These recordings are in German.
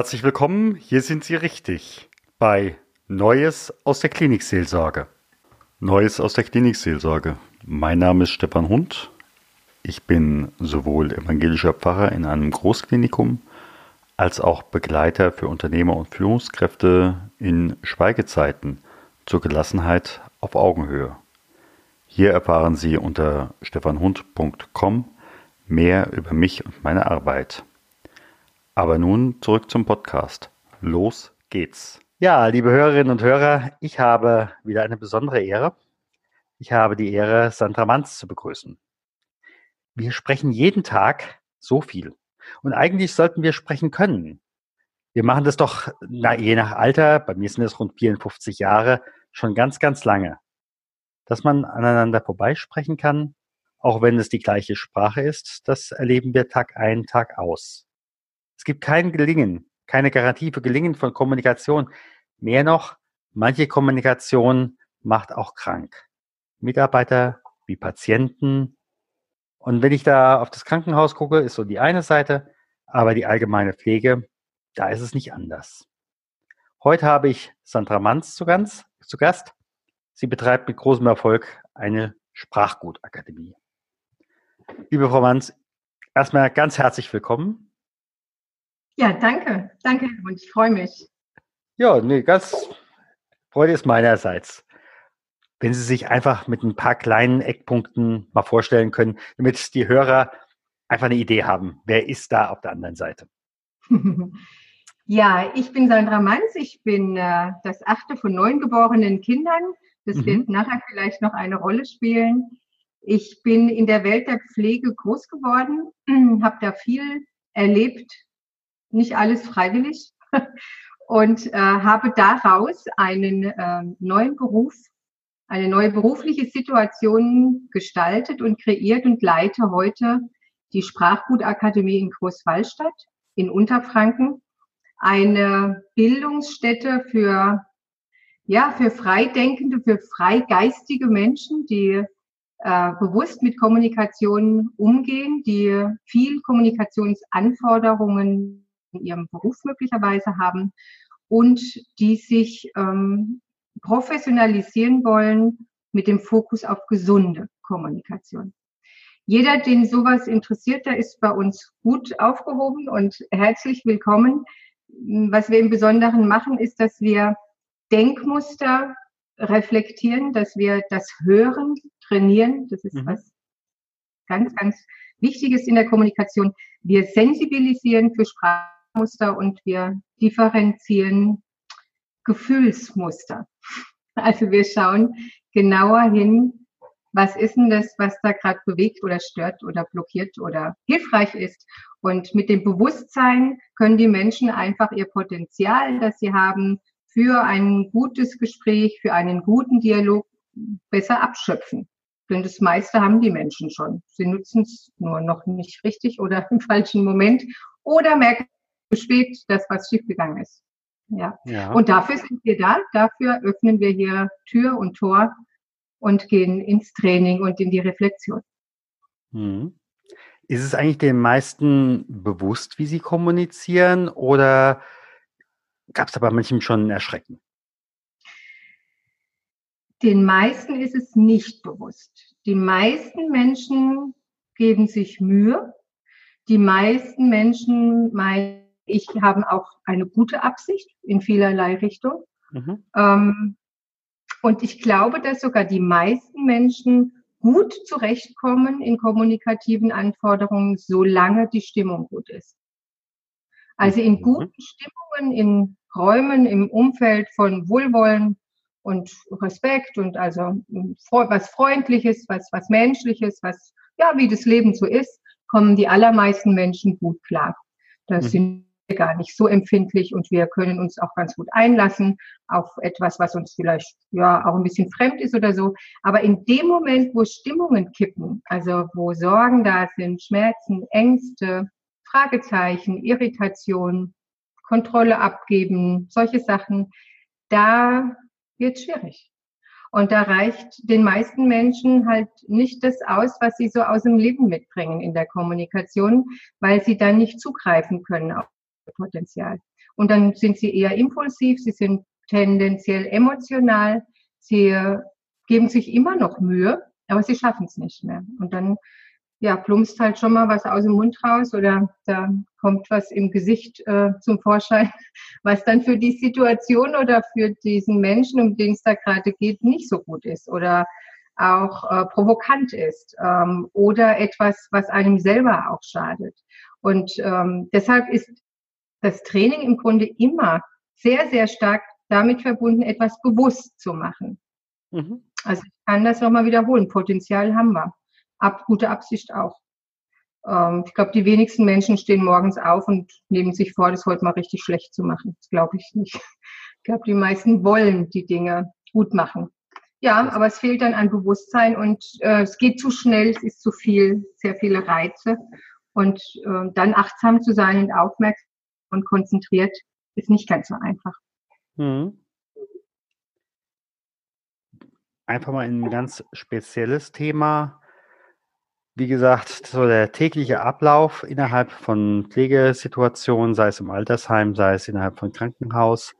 herzlich willkommen. Hier sind Sie richtig bei Neues aus der Klinikseelsorge. Neues aus der Klinikseelsorge. Mein Name ist Stefan Hund. Ich bin sowohl evangelischer Pfarrer in einem Großklinikum als auch Begleiter für Unternehmer und Führungskräfte in Schweigezeiten zur Gelassenheit auf Augenhöhe. Hier erfahren Sie unter stefanhund.com mehr über mich und meine Arbeit. Aber nun zurück zum Podcast. Los geht's. Ja, liebe Hörerinnen und Hörer, ich habe wieder eine besondere Ehre. Ich habe die Ehre, Sandra Manz zu begrüßen. Wir sprechen jeden Tag so viel. Und eigentlich sollten wir sprechen können. Wir machen das doch, na, je nach Alter, bei mir sind es rund 54 Jahre, schon ganz, ganz lange dass man aneinander vorbeisprechen kann, auch wenn es die gleiche Sprache ist, das erleben wir Tag ein, Tag aus. Es gibt kein Gelingen, keine Garantie für Gelingen von Kommunikation. Mehr noch, manche Kommunikation macht auch krank. Mitarbeiter wie Patienten. Und wenn ich da auf das Krankenhaus gucke, ist so die eine Seite, aber die allgemeine Pflege, da ist es nicht anders. Heute habe ich Sandra Manz zu, ganz, zu Gast. Sie betreibt mit großem Erfolg eine Sprachgutakademie. Liebe Frau Manz, erstmal ganz herzlich willkommen. Ja, danke. Danke und ich freue mich. Ja, nee, ganz Freude ist meinerseits. Wenn Sie sich einfach mit ein paar kleinen Eckpunkten mal vorstellen können, damit die Hörer einfach eine Idee haben, wer ist da auf der anderen Seite? Ja, ich bin Sandra Manz. Ich bin äh, das achte von neun geborenen Kindern. Das mhm. wird nachher vielleicht noch eine Rolle spielen. Ich bin in der Welt der Pflege groß geworden, habe da viel erlebt, nicht alles freiwillig. Und äh, habe daraus einen äh, neuen Beruf, eine neue berufliche Situation gestaltet und kreiert und leite heute die Sprachgutakademie in Großwallstadt in Unterfranken, eine Bildungsstätte für ja, für freidenkende, für freigeistige Menschen, die äh, bewusst mit Kommunikation umgehen, die viel Kommunikationsanforderungen in ihrem Beruf möglicherweise haben und die sich ähm, professionalisieren wollen mit dem Fokus auf gesunde Kommunikation. Jeder, den sowas interessiert, der ist bei uns gut aufgehoben und herzlich willkommen. Was wir im Besonderen machen, ist, dass wir Denkmuster reflektieren, dass wir das Hören trainieren. Das ist mhm. was ganz, ganz Wichtiges in der Kommunikation. Wir sensibilisieren für Sprachmuster und wir differenzieren Gefühlsmuster. Also wir schauen genauer hin, was ist denn das, was da gerade bewegt oder stört oder blockiert oder hilfreich ist. Und mit dem Bewusstsein können die Menschen einfach ihr Potenzial, das sie haben, für ein gutes Gespräch, für einen guten Dialog besser abschöpfen. Denn das meiste haben die Menschen schon. Sie nutzen es nur noch nicht richtig oder im falschen Moment oder merken spät das, was schiefgegangen ist. Ja. ja. Und dafür sind wir da. Dafür öffnen wir hier Tür und Tor und gehen ins Training und in die Reflexion. Hm. Ist es eigentlich den meisten bewusst, wie sie kommunizieren oder gab es aber manchem schon ein Erschrecken? Den meisten ist es nicht bewusst. Die meisten Menschen geben sich Mühe. Die meisten Menschen meinen, ich haben auch eine gute Absicht in vielerlei Richtung. Mhm. Ähm, und ich glaube, dass sogar die meisten Menschen gut zurechtkommen in kommunikativen Anforderungen, solange die Stimmung gut ist. Also in mhm. guten Stimmungen, in Räumen im Umfeld von Wohlwollen und Respekt und also was Freundliches, was, was Menschliches, was, ja, wie das Leben so ist, kommen die allermeisten Menschen gut klar. Das mhm. sind gar nicht so empfindlich und wir können uns auch ganz gut einlassen auf etwas, was uns vielleicht ja auch ein bisschen fremd ist oder so. Aber in dem Moment, wo Stimmungen kippen, also wo Sorgen da sind, Schmerzen, Ängste, Fragezeichen, Irritation, Kontrolle abgeben, solche Sachen, da wird schwierig. Und da reicht den meisten Menschen halt nicht das aus, was sie so aus dem Leben mitbringen in der Kommunikation, weil sie dann nicht zugreifen können Potenzial. und dann sind sie eher impulsiv, sie sind tendenziell emotional, sie geben sich immer noch Mühe, aber sie schaffen es nicht mehr. Und dann ja, plumpst halt schon mal was aus dem Mund raus oder da kommt was im Gesicht äh, zum Vorschein, was dann für die Situation oder für diesen Menschen, um den es da gerade geht, nicht so gut ist oder auch äh, provokant ist ähm, oder etwas, was einem selber auch schadet. Und ähm, deshalb ist das Training im Grunde immer sehr, sehr stark damit verbunden, etwas bewusst zu machen. Mhm. Also ich kann das nochmal wiederholen. Potenzial haben wir. Ab, gute Absicht auch. Ähm, ich glaube, die wenigsten Menschen stehen morgens auf und nehmen sich vor, das heute mal richtig schlecht zu machen. Das glaube ich nicht. Ich glaube, die meisten wollen die Dinge gut machen. Ja, aber es fehlt dann an Bewusstsein und äh, es geht zu schnell, es ist zu viel, sehr viele Reize. Und äh, dann achtsam zu sein und aufmerksam und konzentriert ist nicht ganz so einfach. Mhm. Einfach mal ein ganz spezielles Thema. Wie gesagt, so der tägliche Ablauf innerhalb von Pflegesituationen, sei es im Altersheim, sei es innerhalb von Krankenhaus,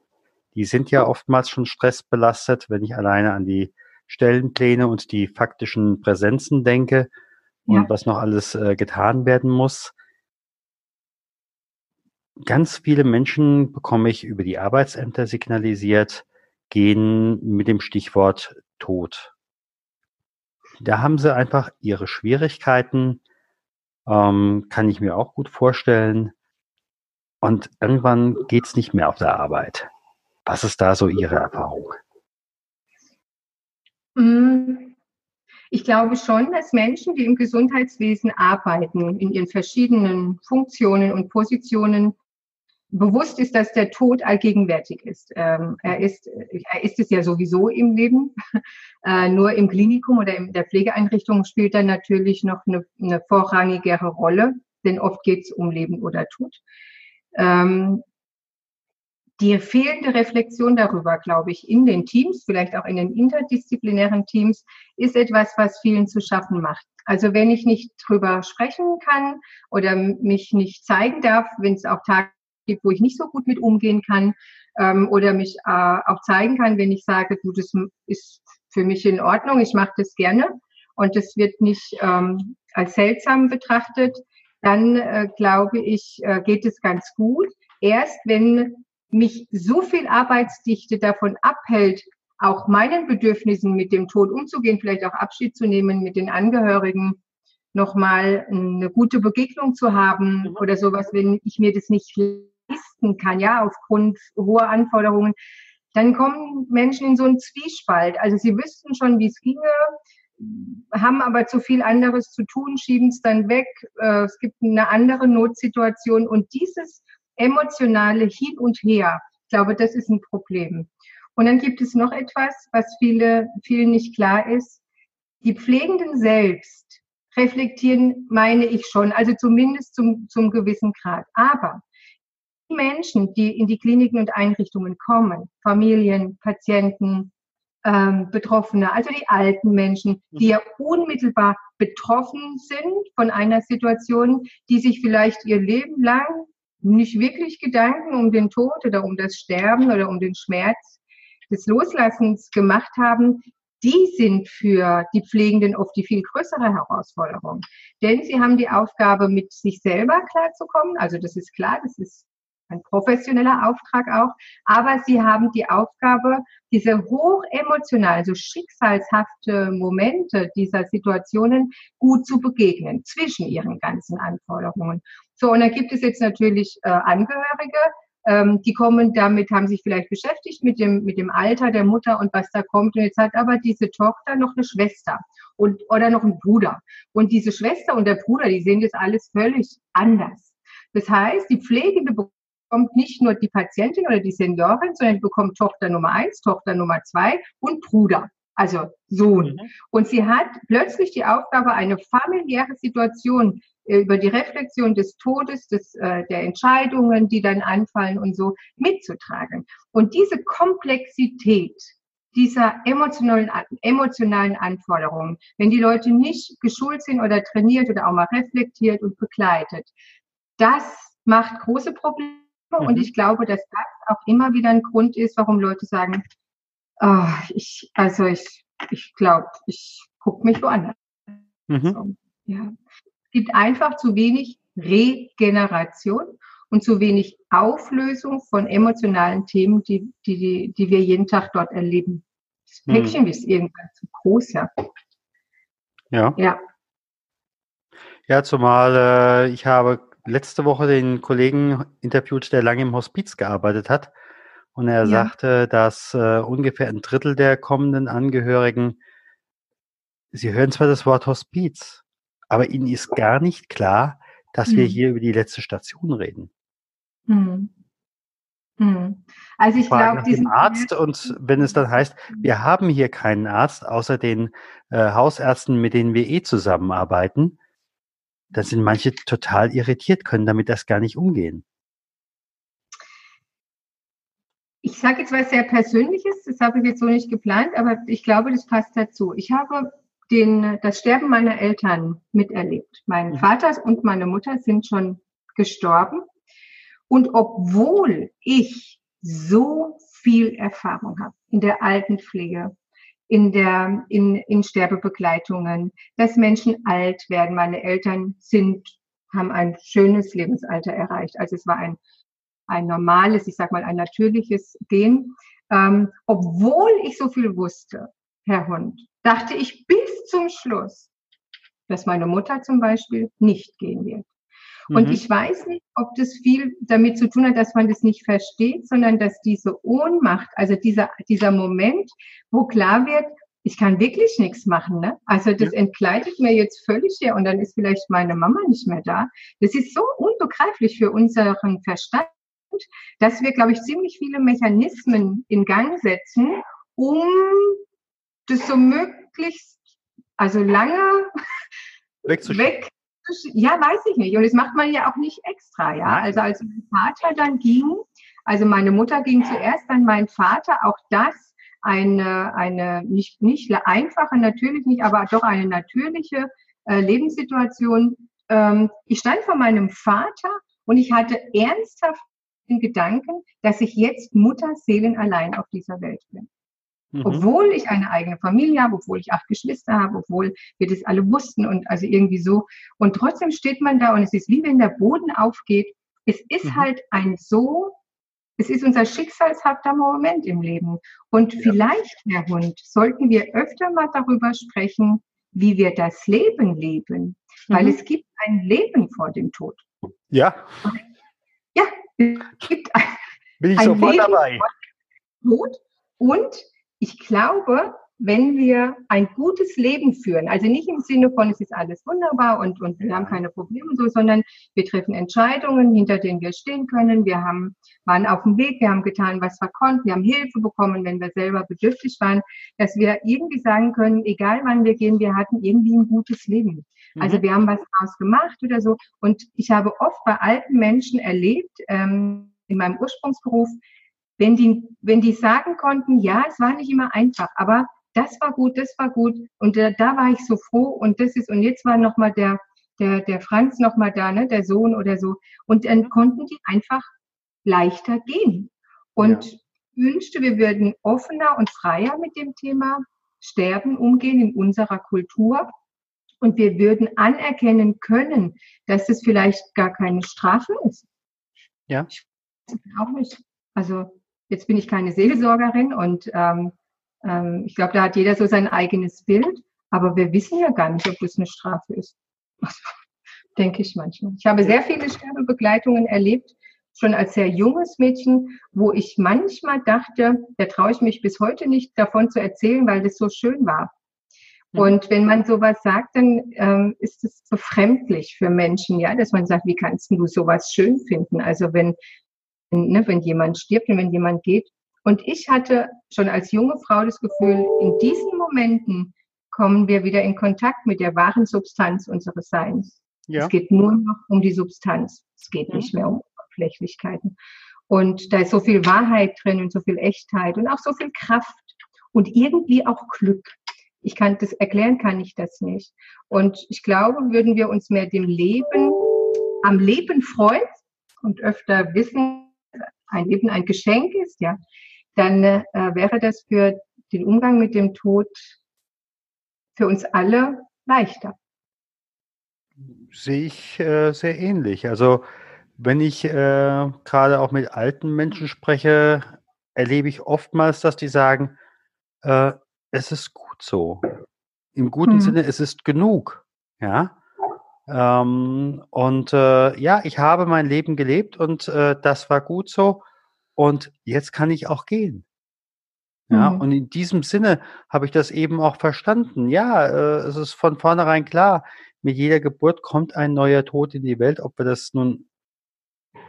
die sind ja oftmals schon stressbelastet, wenn ich alleine an die Stellenpläne und die faktischen Präsenzen denke und ja. was noch alles äh, getan werden muss. Ganz viele Menschen bekomme ich über die Arbeitsämter signalisiert, gehen mit dem Stichwort Tod. Da haben sie einfach ihre Schwierigkeiten, ähm, kann ich mir auch gut vorstellen. Und irgendwann geht's nicht mehr auf der Arbeit. Was ist da so Ihre Erfahrung? Mm, ich glaube schon, dass Menschen, die im Gesundheitswesen arbeiten, in ihren verschiedenen Funktionen und Positionen, bewusst ist, dass der Tod allgegenwärtig ist. Ähm, er ist, er ist es ja sowieso im Leben. Äh, nur im Klinikum oder in der Pflegeeinrichtung spielt er natürlich noch eine, eine vorrangigere Rolle, denn oft geht es um Leben oder Tod. Ähm, die fehlende Reflexion darüber, glaube ich, in den Teams, vielleicht auch in den interdisziplinären Teams, ist etwas, was vielen zu schaffen macht. Also wenn ich nicht drüber sprechen kann oder mich nicht zeigen darf, wenn es auch Tage gibt, wo ich nicht so gut mit umgehen kann ähm, oder mich äh, auch zeigen kann, wenn ich sage, du, das ist für mich in Ordnung, ich mache das gerne und das wird nicht ähm, als seltsam betrachtet, dann äh, glaube ich, äh, geht es ganz gut. Erst wenn mich so viel Arbeitsdichte davon abhält, auch meinen Bedürfnissen mit dem Tod umzugehen, vielleicht auch Abschied zu nehmen mit den Angehörigen, nochmal eine gute Begegnung zu haben mhm. oder sowas, wenn ich mir das nicht leisten kann, ja, aufgrund hoher Anforderungen, dann kommen Menschen in so einen Zwiespalt. Also sie wüssten schon, wie es ginge, haben aber zu viel anderes zu tun, schieben es dann weg. Äh, es gibt eine andere Notsituation und dieses emotionale Hin und Her, ich glaube, das ist ein Problem. Und dann gibt es noch etwas, was viele, vielen nicht klar ist. Die Pflegenden selbst reflektieren, meine ich schon, also zumindest zum, zum gewissen Grad. Aber die Menschen, die in die Kliniken und Einrichtungen kommen, Familien, Patienten, ähm, Betroffene, also die alten Menschen, die ja unmittelbar betroffen sind von einer Situation, die sich vielleicht ihr Leben lang nicht wirklich Gedanken um den Tod oder um das Sterben oder um den Schmerz des Loslassens gemacht haben, die sind für die Pflegenden oft die viel größere Herausforderung. Denn sie haben die Aufgabe, mit sich selber klarzukommen. Also das ist klar, das ist ein professioneller Auftrag auch. Aber sie haben die Aufgabe, diese hochemotional, also schicksalshafte Momente dieser Situationen gut zu begegnen zwischen ihren ganzen Anforderungen. So, und da gibt es jetzt natürlich äh, Angehörige, ähm, die kommen damit, haben sich vielleicht beschäftigt mit dem, mit dem Alter der Mutter und was da kommt. Und jetzt hat aber diese Tochter noch eine Schwester und, oder noch einen Bruder. Und diese Schwester und der Bruder, die sehen das alles völlig anders. Das heißt, die Pflegende bekommt nicht nur die Patientin oder die Seniorin, sondern die bekommt Tochter Nummer eins, Tochter Nummer zwei und Bruder, also Sohn. Mhm. Und sie hat plötzlich die Aufgabe, eine familiäre Situation über die Reflexion des Todes, des, äh, der Entscheidungen, die dann anfallen und so mitzutragen. Und diese Komplexität dieser emotionalen, emotionalen Anforderungen, wenn die Leute nicht geschult sind oder trainiert oder auch mal reflektiert und begleitet, das macht große Probleme Mhm. Und ich glaube, dass das auch immer wieder ein Grund ist, warum Leute sagen, oh, ich, also ich, ich glaube, ich gucke mich woanders. Mhm. So, ja. Es gibt einfach zu wenig Regeneration und zu wenig Auflösung von emotionalen Themen, die, die, die wir jeden Tag dort erleben. Das mhm. Päckchen mhm. ist irgendwann zu groß, ja. Ja. Ja, ja zumal äh, ich habe letzte Woche den Kollegen interviewt, der lange im Hospiz gearbeitet hat. Und er ja. sagte, dass äh, ungefähr ein Drittel der kommenden Angehörigen, sie hören zwar das Wort Hospiz, aber ihnen ist gar nicht klar, dass mhm. wir hier über die letzte Station reden. Mhm. Mhm. Also ich glaube, diesen Arzt und wenn es dann heißt, wir haben hier keinen Arzt außer den äh, Hausärzten, mit denen wir eh zusammenarbeiten, da sind manche total irritiert, können damit das gar nicht umgehen. Ich sage jetzt was sehr Persönliches, das habe ich jetzt so nicht geplant, aber ich glaube, das passt dazu. Ich habe den, das Sterben meiner Eltern miterlebt. Mein mhm. Vater und meine Mutter sind schon gestorben. Und obwohl ich so viel Erfahrung habe in der Altenpflege, in der, in, in Sterbebegleitungen, dass Menschen alt werden. Meine Eltern sind, haben ein schönes Lebensalter erreicht. Also es war ein, ein normales, ich sag mal, ein natürliches Gehen. Ähm, obwohl ich so viel wusste, Herr Hund, dachte ich bis zum Schluss, dass meine Mutter zum Beispiel nicht gehen wird. Und mhm. ich weiß nicht, ob das viel damit zu tun hat, dass man das nicht versteht, sondern dass diese Ohnmacht, also dieser, dieser Moment, wo klar wird, ich kann wirklich nichts machen. Ne? Also das ja. entkleidet mir jetzt völlig hier und dann ist vielleicht meine Mama nicht mehr da. Das ist so unbegreiflich für unseren Verstand, dass wir, glaube ich, ziemlich viele Mechanismen in Gang setzen, um das so möglichst, also lange weg ja, weiß ich nicht. Und das macht man ja auch nicht extra, ja. Also als mein Vater dann ging, also meine Mutter ging zuerst, dann mein Vater, auch das eine, eine nicht, nicht einfache, natürlich nicht, aber doch eine natürliche äh, Lebenssituation. Ähm, ich stand vor meinem Vater und ich hatte ernsthaft den Gedanken, dass ich jetzt Mutterseelen allein auf dieser Welt bin. Mhm. Obwohl ich eine eigene Familie habe, obwohl ich acht Geschwister habe, obwohl wir das alle wussten und also irgendwie so. Und trotzdem steht man da und es ist wie wenn der Boden aufgeht. Es ist mhm. halt ein so, es ist unser schicksalshafter Moment im Leben. Und ja. vielleicht, Herr Hund, sollten wir öfter mal darüber sprechen, wie wir das Leben leben. Mhm. Weil es gibt ein Leben vor dem Tod. Ja. Ja, es gibt ein, Bin ich ein sofort Leben dabei. Vor dem Tod. Und ich glaube, wenn wir ein gutes Leben führen, also nicht im Sinne von, es ist alles wunderbar und, und wir haben keine Probleme so, sondern wir treffen Entscheidungen, hinter denen wir stehen können. Wir haben, waren auf dem Weg, wir haben getan, was wir konnten, wir haben Hilfe bekommen, wenn wir selber bedürftig waren, dass wir irgendwie sagen können, egal wann wir gehen, wir hatten irgendwie ein gutes Leben. Mhm. Also wir haben was daraus gemacht oder so. Und ich habe oft bei alten Menschen erlebt, ähm, in meinem Ursprungsberuf, wenn die, wenn die sagen konnten, ja, es war nicht immer einfach, aber das war gut, das war gut und da, da war ich so froh und das ist und jetzt war noch mal der der der Franz noch mal da, ne, der Sohn oder so und dann konnten die einfach leichter gehen und ja. wünschte, wir würden offener und freier mit dem Thema Sterben umgehen in unserer Kultur und wir würden anerkennen können, dass es vielleicht gar keine Strafe ist. Ja. Ich auch nicht. Also Jetzt bin ich keine Seelsorgerin und ähm, ähm, ich glaube, da hat jeder so sein eigenes Bild, aber wir wissen ja gar nicht, ob das eine Strafe ist. denke ich manchmal. Ich habe sehr viele Sterbebegleitungen erlebt, schon als sehr junges Mädchen, wo ich manchmal dachte, da traue ich mich bis heute nicht davon zu erzählen, weil das so schön war. Mhm. Und wenn man sowas sagt, dann ähm, ist es befremdlich für Menschen, ja, dass man sagt, wie kannst du sowas schön finden? Also wenn ne, wenn jemand stirbt und wenn jemand geht. Und ich hatte schon als junge Frau das Gefühl, in diesen Momenten kommen wir wieder in Kontakt mit der wahren Substanz unseres Seins. Ja. Es geht nur noch um die Substanz. Es geht mhm. nicht mehr um Oberflächlichkeiten. Und da ist so viel Wahrheit drin und so viel Echtheit und auch so viel Kraft und irgendwie auch Glück. Ich kann das erklären, kann ich das nicht. Und ich glaube, würden wir uns mehr dem Leben, am Leben freuen und öfter wissen, ein Leben ein Geschenk ist, ja, dann äh, wäre das für den Umgang mit dem Tod für uns alle leichter. Sehe ich äh, sehr ähnlich. Also wenn ich äh, gerade auch mit alten Menschen spreche, erlebe ich oftmals, dass die sagen, äh, es ist gut so. Im guten mhm. Sinne, es ist genug. Ja. Ähm, und äh, ja, ich habe mein Leben gelebt und äh, das war gut so. Und jetzt kann ich auch gehen. Ja, mhm. und in diesem Sinne habe ich das eben auch verstanden. Ja, äh, es ist von vornherein klar, mit jeder Geburt kommt ein neuer Tod in die Welt, ob wir das nun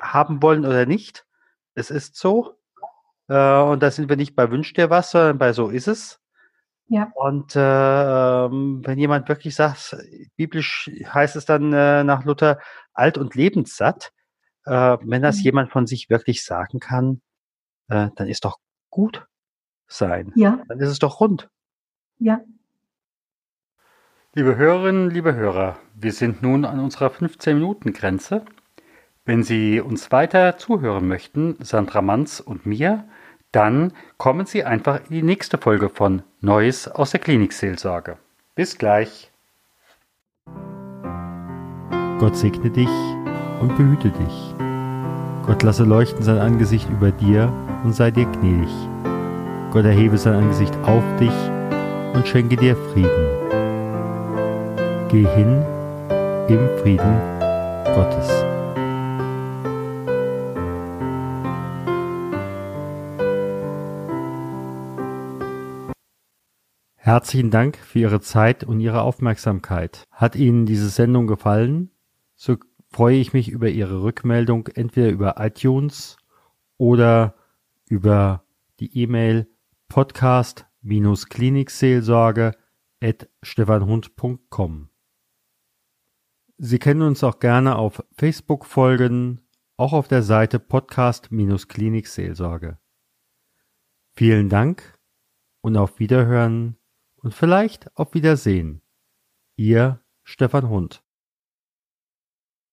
haben wollen oder nicht. Es ist so. Äh, und da sind wir nicht bei Wünsch dir was, sondern bei so ist es. Ja. Und äh, ähm, wenn jemand wirklich sagt, biblisch heißt es dann äh, nach Luther alt und lebenssatt, äh, wenn das mhm. jemand von sich wirklich sagen kann, äh, dann ist doch gut sein. Ja. Dann ist es doch rund. Ja. Liebe Hörerinnen, liebe Hörer, wir sind nun an unserer 15-Minuten-Grenze. Wenn Sie uns weiter zuhören möchten, Sandra Manz und mir, dann kommen Sie einfach in die nächste Folge von Neues aus der Klinikseelsorge. Bis gleich. Gott segne dich und behüte dich. Gott lasse leuchten sein Angesicht über dir und sei dir gnädig. Gott erhebe sein Angesicht auf dich und schenke dir Frieden. Geh hin im Frieden Gottes. Herzlichen Dank für Ihre Zeit und Ihre Aufmerksamkeit. Hat Ihnen diese Sendung gefallen? So freue ich mich über Ihre Rückmeldung entweder über iTunes oder über die E-Mail podcast-klinikseelsorge at stefanhund.com. Sie können uns auch gerne auf Facebook folgen, auch auf der Seite Podcast-Klinikseelsorge. Vielen Dank und auf Wiederhören und vielleicht auf Wiedersehen. Ihr Stefan Hund.